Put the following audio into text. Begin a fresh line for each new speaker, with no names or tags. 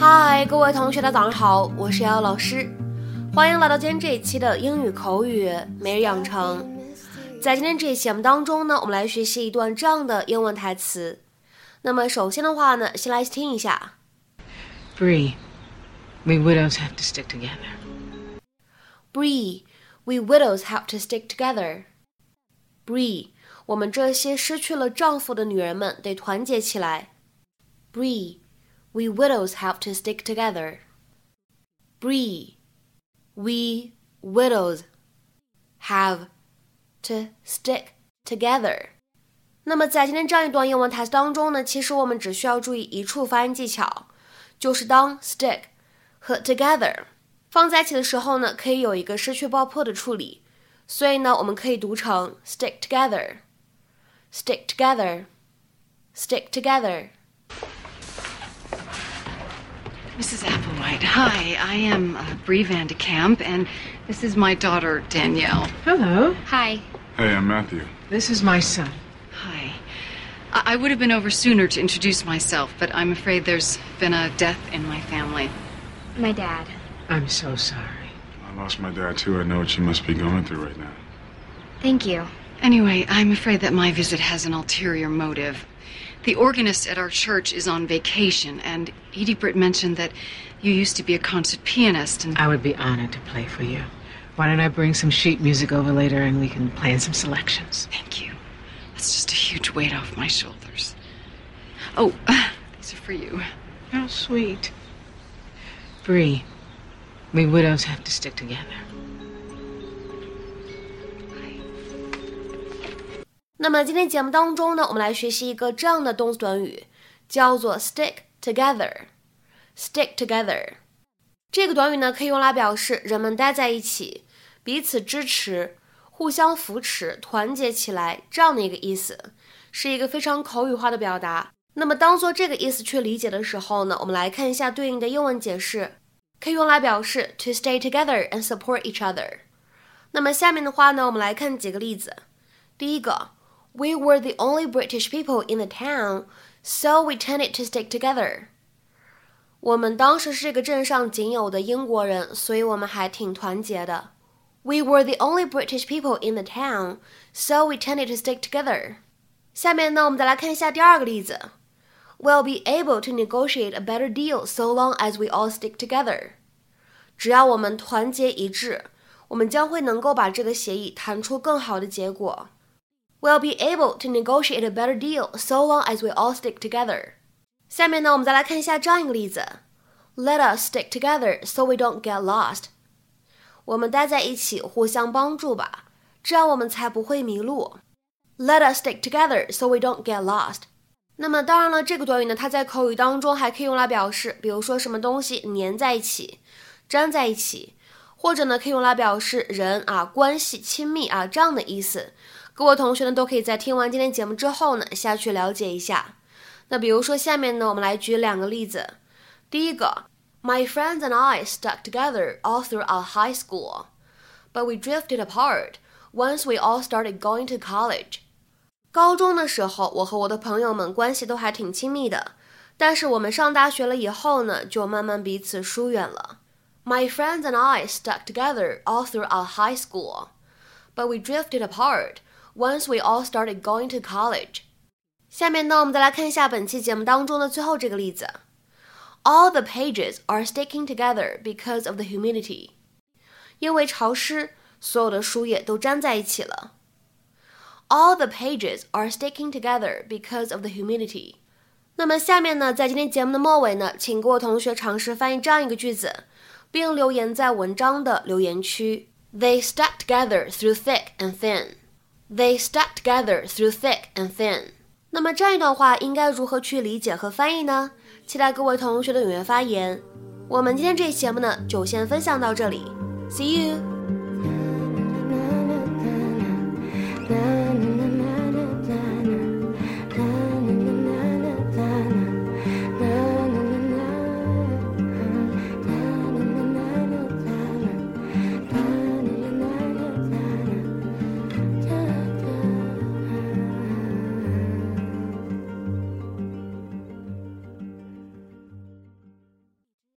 嗨，各位同学大家早上好，我是瑶瑶老师，欢迎来到今天这一期的英语口语每日养成。在今天这一期节目当中呢，我们来学习一段这样的英文台词。那么首先的话呢，先来听一下。
Bree, we widows have to stick together.
Bree, we widows have to stick together. Bree, 我们这些失去了丈夫的女人们得团结起来。Bree. We widows have to stick together. Bree, we widows have to stick together. 那么在今天这样一段英文台词当中呢，其实我们只需要注意一处发音技巧，就是当 stick 和 together 放在一起的时候呢，可以有一个失去爆破的处理，所以呢，我们可以读成 stick together，stick together，stick
together。Mrs. Applewhite, hi. I am uh, Bree Vandekamp, and this is my daughter, Danielle.
Hello.
Hi.
Hey, I'm Matthew.
This is my son.
Hi. I, I would have been over sooner to introduce myself, but I'm afraid there's been a death in my family.
My dad.
I'm so sorry.
I lost my dad, too. I know what you must be going through right now.
Thank you.
Anyway, I'm afraid that my visit has an ulterior motive. The organist at our church is on vacation, and Edie Britt mentioned that you used to be a concert pianist, and
I would be honored to play for you. Why don't I bring some sheet music over later and we can plan some selections?
thank you. That's just a huge weight off my shoulders. Oh, these are for you.
How sweet. Bree, we widows have to stick together.
那么今天节目当中呢，我们来学习一个这样的动词短语，叫做 stick together。stick together 这个短语呢，可以用来表示人们待在一起，彼此支持，互相扶持，团结起来这样的一个意思，是一个非常口语化的表达。那么当做这个意思去理解的时候呢，我们来看一下对应的英文解释，可以用来表示 to stay together and support each other。那么下面的话呢，我们来看几个例子。第一个。We were the only British people in the town, so we tended to stick together. 我们当时是这个镇上仅有的英国人，所以我们还挺团结的。We were the only British people in the town, so we tended to stick together. 下面呢，我们再来看一下第二个例子。 We'll be able to negotiate a better deal so long as we all stick together. 只要我们团结一致，我们将会能够把这个协议谈出更好的结果。We'll be able to negotiate a better deal so long as we all stick together. 下面呢，我们再来看一下这样一个例子：Let us stick together so we don't get lost. 我们待在一起，互相帮助吧，这样我们才不会迷路。Let us stick together so we don't get lost. 那么当然了，这个短语呢，它在口语当中还可以用来表示，比如说什么东西粘在一起、粘在一起，或者呢，可以用来表示人啊关系亲密啊这样的意思。各位同学呢，都可以在听完今天节目之后呢，下去了解一下。那比如说，下面呢，我们来举两个例子。第一个，My friends and I stuck together all through our high school, but we drifted apart once we all started going to college. 高中的时候，我和我的朋友们关系都还挺亲密的，但是我们上大学了以后呢，就慢慢彼此疏远了。My friends and I stuck together all through our high school, but we drifted apart once we all started going to college. 下面呢，我们再来看一下本期节目当中的最后这个例子。All the pages are sticking together because of the humidity. 因为潮湿，所有的书页都粘在一起了。 All the pages are sticking together because of the humidity. 那么下面呢，在今天节目的末尾呢，请各位同学尝试翻译这样一个句子，并留言在文章的留言区。They stuck together through thick and thin. They stuck together through thick and thin。那么这一段话应该如何去理解和翻译呢？期待各位同学的踊跃发言。我们今天这期节目呢，就先分享到这里。See you。